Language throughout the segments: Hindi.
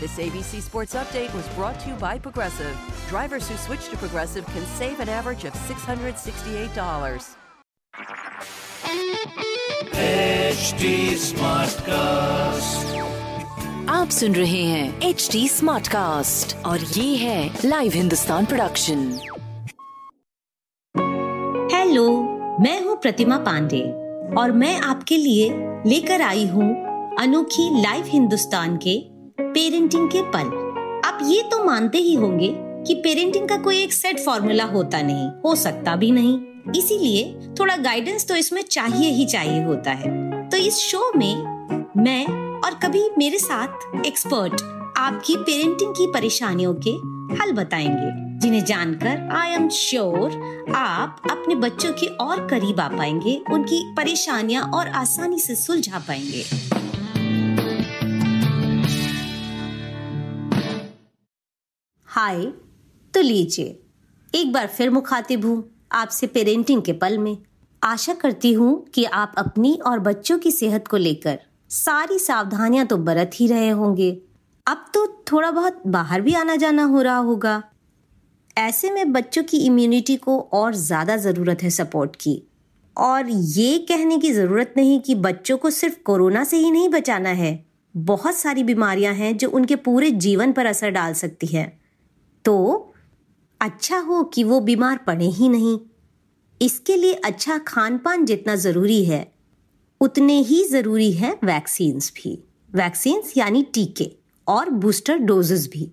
This ABC Sports Update was brought to you by Progressive. Drivers who switch to Progressive can save an average of $668. आप सुन रहे हैं एच डी स्मार्ट कास्ट और ये है लाइव हिंदुस्तान प्रोडक्शन हेलो मैं हूँ प्रतिमा पांडे और मैं आपके लिए लेकर आई हूँ अनोखी लाइव हिंदुस्तान के पेरेंटिंग के पल। आप ये तो मानते ही होंगे कि पेरेंटिंग का कोई एक सेट फॉर्मूला होता नहीं, हो सकता भी नहीं। इसीलिए थोड़ा गाइडेंस तो इसमें चाहिए ही चाहिए होता है। तो इस शो में मैं और कभी मेरे साथ एक्सपर्ट आपकी पेरेंटिंग की परेशानियों के हल बताएँगे, जिन्हें जानकर आई एम श्योर आप अपने बच्चों के और करीब आ पाएँगे, उनकी परेशानियाँ और आसानी से सुलझा पाएँगे। हाय तो लीजिए। एक बार फिर मुखातिब हूँ आपसे पेरेंटिंग के पल में। आशा करती हूँ कि आप अपनी और बच्चों की सेहत को लेकर सारी सावधानियाँ तो बरत ही रहे होंगे। अब तो थोड़ा बहुत बाहर भी आना जाना हो रहा होगा। ऐसे में बच्चों की इम्यूनिटी को और ज़्यादा ज़रूरत है सपोर्ट की। और ये कहने की ज़रूरत नहीं कि बच्चों को सिर्फ़ कोरोना से ही नहीं बचाना है। बहुत सारी बीमारियाँ हैं जो उनके पूरे जीवन पर असर डाल सकती है। तो अच्छा हो कि वो बीमार पड़े ही नहीं। इसके लिए अच्छा खान पान जितना ज़रूरी है, उतने ही ज़रूरी है वैक्सीन्स भी। वैक्सीन्स यानी टीके और बूस्टर डोजेस भी।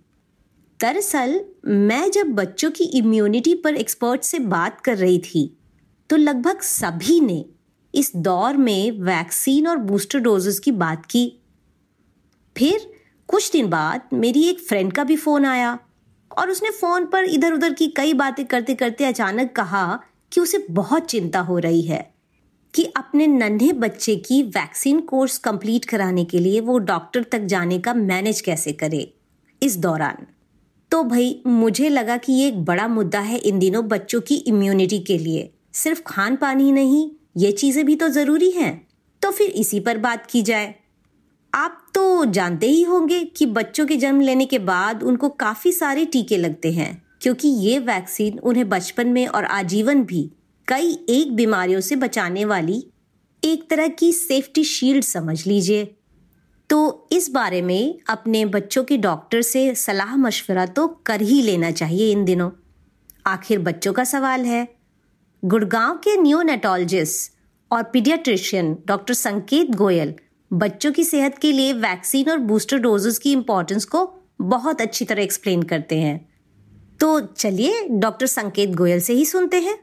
दरअसल, मैं जब बच्चों की इम्यूनिटी पर एक्सपर्ट से बात कर रही थी तो लगभग सभी ने इस दौर में वैक्सीन और बूस्टर डोजेस की बात की। फिर कुछ दिन बाद मेरी एक फ्रेंड का भी फ़ोन आया। और उसने फ़ोन पर इधर उधर की कई बातें करते करते अचानक कहा कि उसे बहुत चिंता हो रही है कि अपने नन्हे बच्चे की वैक्सीन कोर्स कंप्लीट कराने के लिए वो डॉक्टर तक जाने का मैनेज कैसे करे इस दौरान। तो भाई, मुझे लगा कि ये एक बड़ा मुद्दा है इन दिनों बच्चों की इम्यूनिटी के लिए। सिर्फ़ खान पान ही नहीं, ये चीज़ें भी तो ज़रूरी हैं। तो फिर इसी पर बात की जाए। आप तो जानते ही होंगे कि बच्चों के जन्म लेने के बाद उनको काफ़ी सारे टीके लगते हैं, क्योंकि ये वैक्सीन उन्हें बचपन में और आजीवन भी कई एक बीमारियों से बचाने वाली एक तरह की सेफ्टी शील्ड समझ लीजिए। तो इस बारे में अपने बच्चों के डॉक्टर से सलाह मशवरा तो कर ही लेना चाहिए इन दिनों। आखिर बच्चों का सवाल है, गुड़गांव के न्यूनेटोलॉजिस्ट और पीडियाट्रिशियन डॉक्टर संकेत गोयल बच्चों की सेहत के लिए वैक्सीन और बूस्टर डोजेस की इंपॉर्टेंस को बहुत अच्छी तरह एक्सप्लेन करते हैं। तो चलिए डॉक्टर संकेत गोयल से ही सुनते हैं।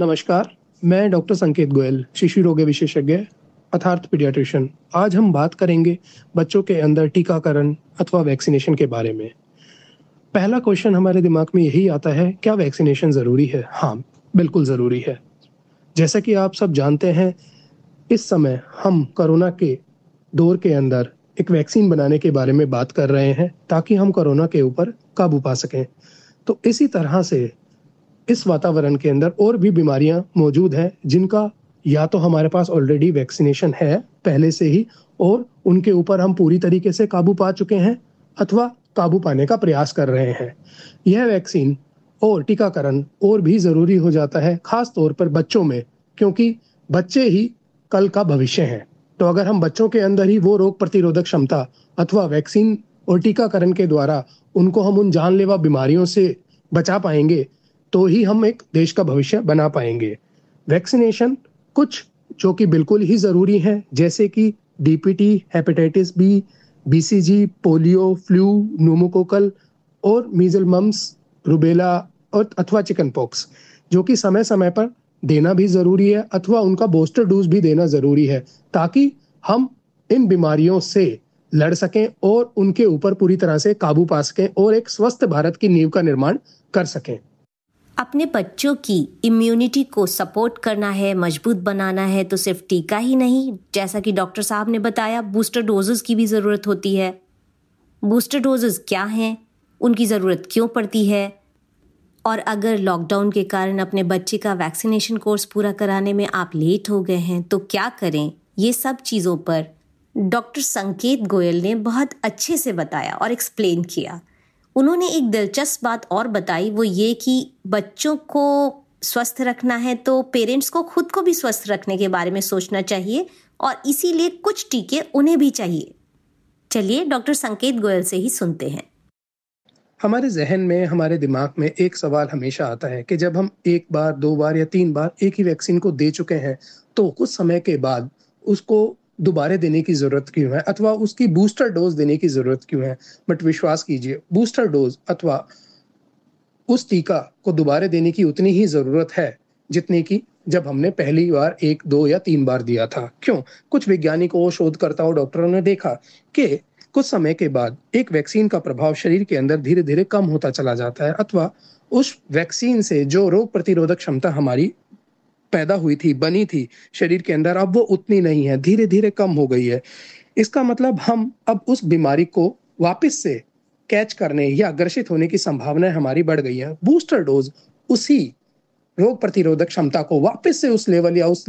नमस्कार, मैं डॉक्टर संकेत गोयल, शिशु रोग विशेषज्ञ अर्थार्थ पीडियाट्रिशियन आज हम बात करेंगे बच्चों के अंदर टीकाकरण अथवा वैक्सीनेशन के बारे में। पहला क्वेश्चन हमारे दिमाग में यही आता है, क्या वैक्सीनेशन ज़रूरी है? हाँ बिल्कुल ज़रूरी है। जैसा कि आप सब जानते हैं इस समय हम कोरोना के दौर के अंदर एक वैक्सीन बनाने के बारे में बात कर रहे हैं ताकि हम कोरोना के ऊपर काबू पा सकें। तो इसी तरह से इस वातावरण के अंदर और भी बीमारियाँ मौजूद हैं जिनका या तो हमारे पास ऑलरेडी वैक्सीनेशन है पहले से ही और उनके ऊपर हम पूरी तरीके से काबू पा चुके हैं अथवा काबू पाने का प्रयास कर रहे हैं। यह वैक्सीन और टीकाकरण और भी ज़रूरी हो जाता है खास तौर पर बच्चों में, क्योंकि बच्चे ही कल का भविष्य है। तो अगर हम बच्चों के अंदर ही वो रोग प्रतिरोधक क्षमता अथवा वैक्सीन और टीकाकरण के द्वारा उनको हम उन जानलेवा बीमारियों से बचा पाएँगे तो ही हम एक देश का भविष्य बना पाएँगे। वैक्सीनेशन कुछ जो कि बिल्कुल ही ज़रूरी है, जैसे कि DPT hepatitis B BCG polio, flu pneumococcal और मीजल मम्स रुबेला और अथवा चिकन पॉक्स जो कि समय समय पर देना भी ज़रूरी है अथवा उनका बूस्टर डोज भी देना ज़रूरी है ताकि हम इन बीमारियों से लड़ सकें और उनके ऊपर पूरी तरह से काबू पा सकें और एक स्वस्थ भारत की नींव का निर्माण कर सकें। अपने बच्चों की इम्यूनिटी को सपोर्ट करना है, मज़बूत बनाना है तो सिर्फ़ टीका ही नहीं, जैसा कि डॉक्टर साहब ने बताया बूस्टर डोजेस की भी ज़रूरत होती है। बूस्टर डोजेस क्या हैं? उनकी ज़रूरत क्यों पड़ती है? और अगर लॉकडाउन के कारण अपने बच्चे का वैक्सीनेशन कोर्स पूरा कराने में आप लेट हो गए हैं तो क्या करें? ये सब चीज़ों पर डॉक्टर संकेत गोयल ने बहुत अच्छे से बताया और एक्सप्लेन किया। उन्होंने एक दिलचस्प बात और बताई, वो ये कि बच्चों को स्वस्थ रखना है तो पेरेंट्स को खुद को भी स्वस्थ रखने के बारे में सोचना चाहिए और इसीलिए कुछ टीके उन्हें भी चाहिए। चलिए डॉक्टर संकेत गोयल से ही सुनते हैं। हमारे जहन में, हमारे दिमाग में एक सवाल हमेशा आता है कि जब हम एक बार, दो बार या तीन बार एक ही वैक्सीन को दे चुके हैं तो कुछ समय के बाद उसको दोबारा देने की ज़रूरत क्यों है? अथवा उसकी बूस्टर डोज देने की ज़रूरत क्यों है? बट विश्वास कीजिए, बूस्टर डोज अथवा उस टीका को दोबारा देने की उतनी ही ज़रूरत है जितनी की जब हमने पहली बार एक, दो या तीन बार दिया था। क्यों? कुछ वैज्ञानिकों शोधकर्ताओं, डॉक्टरों ने देखा कि कुछ समय के बाद एक वैक्सीन का प्रभाव शरीर के अंदर धीरे धीरे कम होता चला जाता है अथवा उस वैक्सीन से जो रोग प्रतिरोधक क्षमता हमारी पैदा हुई थी, बनी थी शरीर के अंदर, अब वो उतनी नहीं है धीरे धीरे कम हो गई है। इसका मतलब हम अब उस बीमारी को वापस से कैच करने या ग्रसित होने की संभावना हमारी बढ़ गई है। बूस्टर डोज उसी रोग प्रतिरोधक क्षमता को वापस से उस लेवल या उस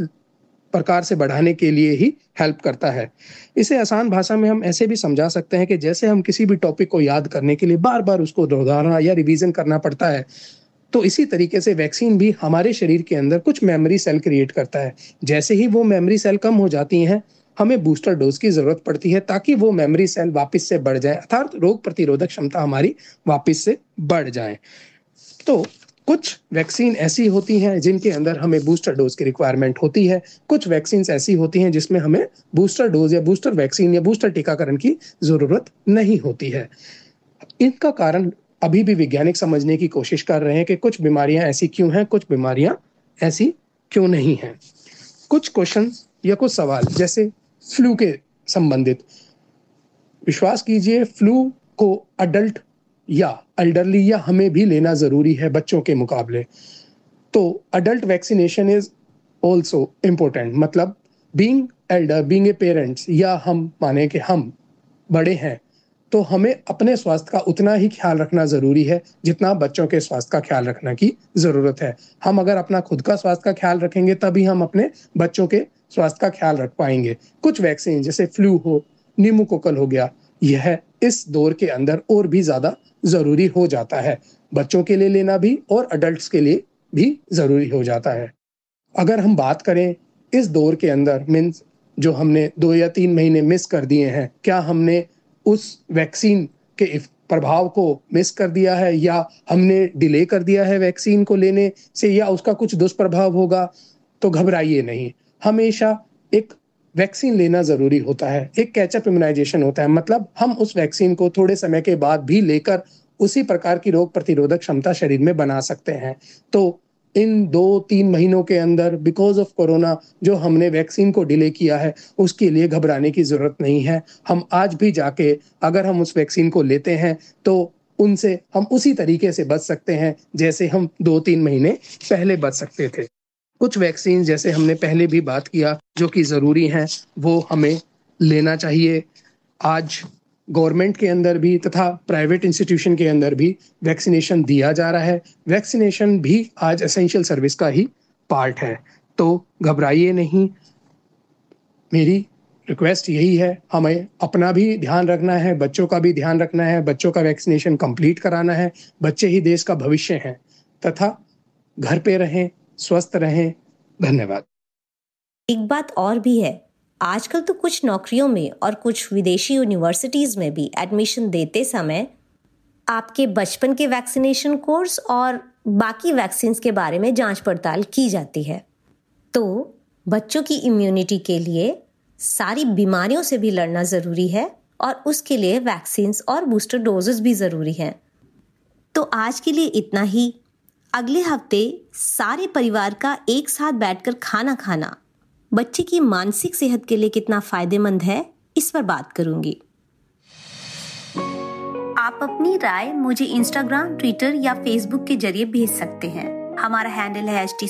प्रकार से बढ़ाने के लिए ही हेल्प करता है। इसे आसान भाषा में हम ऐसे भी समझा सकते हैं कि जैसे हम किसी भी टॉपिक को याद करने के लिए बार बार उसको दोहराना या रिवीजन करना पड़ता है तो इसी तरीके से वैक्सीन भी हमारे शरीर के अंदर कुछ मेमोरी सेल क्रिएट करता है। जैसे ही वो मेमोरी सेल कम हो जाती हैं, हमें बूस्टर डोज की ज़रूरत पड़ती है ताकि वो मेमोरी सेल वापस से बढ़ जाए, अर्थात रोग प्रतिरोधक क्षमता हमारी वापस से बढ़ जाए। तो कुछ वैक्सीन ऐसी होती हैं जिनके अंदर हमें बूस्टर डोज की रिक्वायरमेंट होती है। कुछ वैक्सीन ऐसी होती हैं जिसमें हमें बूस्टर डोज या बूस्टर वैक्सीन या बूस्टर टीकाकरण की ज़रूरत नहीं होती है। इनका कारण अभी भी वैज्ञानिक समझने की कोशिश कर रहे हैं कि कुछ बीमारियाँ ऐसी क्यों हैं, कुछ बीमारियाँ ऐसी क्यों नहीं हैं। कुछ क्वेश्चन या कुछ सवाल, जैसे फ्लू के संबंधित। विश्वास कीजिए फ्लू को अडल्ट या अल्डरली या हमें भी लेना ज़रूरी है बच्चों के मुकाबले। तो adult vaccination is also important मतलब being elder being a parents या हम माने कि हम बड़े हैं तो हमें अपने स्वास्थ्य का उतना ही ख्याल रखना ज़रूरी है जितना बच्चों के स्वास्थ्य का ख्याल रखने की ज़रूरत है। हम अगर अपना खुद का स्वास्थ्य का ख्याल रखेंगे, तभी हम अपने बच्चों के स्वास्थ्य का ख्याल रख पाएँगे। कुछ वैक्सीन जैसे फ्लू हो नीमोकोकल हो गया, यह इस दौर के अंदर और भी ज़्यादा ज़रूरी हो जाता है। बच्चों के लिए लेना भी और अडल्ट के लिए भी ज़रूरी हो जाता है। अगर हम बात करें इस दौर के अंदर मीन्स जो हमने दो या तीन महीने मिस कर दिए हैं, क्या हमने उस वैक्सीन के प्रभाव को मिस कर दिया है या हमने डिले कर दिया है वैक्सीन को लेने से या उसका कुछ दुष्प्रभाव होगा तो घबराइए नहीं। हमेशा एक वैक्सीन लेना ज़रूरी होता है। एक कैचअप इम्यूनाइजेशन होता है। मतलब हम उस वैक्सीन को थोड़े समय के बाद भी लेकर उसी प्रकार की रोग प्रतिरोधक क्षमता शरीर में बना सकते हैं। तो इन दो तीन महीनों के अंदर बिकॉज़ ऑफ़ कोरोना जो हमने वैक्सीन को डिले किया है, उसके लिए घबराने की ज़रूरत नहीं है। हम आज भी जाके अगर हम उस वैक्सीन को लेते हैं तो उनसे हम उसी तरीके से बच सकते हैं जैसे हम दो तीन महीने पहले बच सकते थे। कुछ वैक्सीन जैसे हमने पहले भी बात किया जो कि ज़रूरी हैं, वो हमें लेना चाहिए। आज गवर्नमेंट के अंदर भी तथा प्राइवेट इंस्टीट्यूशन के अंदर भी वैक्सीनेशन दिया जा रहा है। वैक्सीनेशन भी आज एसेंशियल सर्विस का ही पार्ट है। तो घबराइए नहीं। मेरी रिक्वेस्ट यही है, हमें अपना भी ध्यान रखना है, बच्चों का भी ध्यान रखना है, बच्चों का वैक्सीनेशन कंप्लीट कराना है, बच्चे ही देश का भविष्य हैं। तथा घर पे रहें स्वस्थ रहें। धन्यवाद। एक बात और भी है, आजकल तो कुछ नौकरियों में और कुछ विदेशी यूनिवर्सिटीज में भी एडमिशन देते समय आपके बचपन के वैक्सीनेशन कोर्स और बाकी वैक्सीन के बारे में जाँच पड़ताल की जाती है। तो बच्चों की इम्यूनिटी के लिए सारी बीमारियों से भी लड़ना ज़रूरी है और उसके लिए वैक्सीन और बूस्टर डोजेस भी ज़रूरी हैं। तो आज के लिए इतना ही। अगले हफ़्ते सारे परिवार का एक साथ बैठकर खाना खाना, बच्चे की मानसिक सेहत के लिए कितना फ़ायदेमंद है, इस पर बात करूँगी। आप अपनी राय मुझे इंस्टाग्राम ट्विटर या फेसबुक के ज़रिए भेज सकते हैं। हमारा हैंडल है एच टी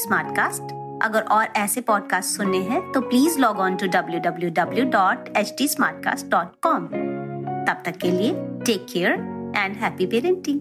अगर और ऐसे पॉडकास्ट सुनने हैं तो please log on to W W W dot H T तब तक के लिए take care and happy parenting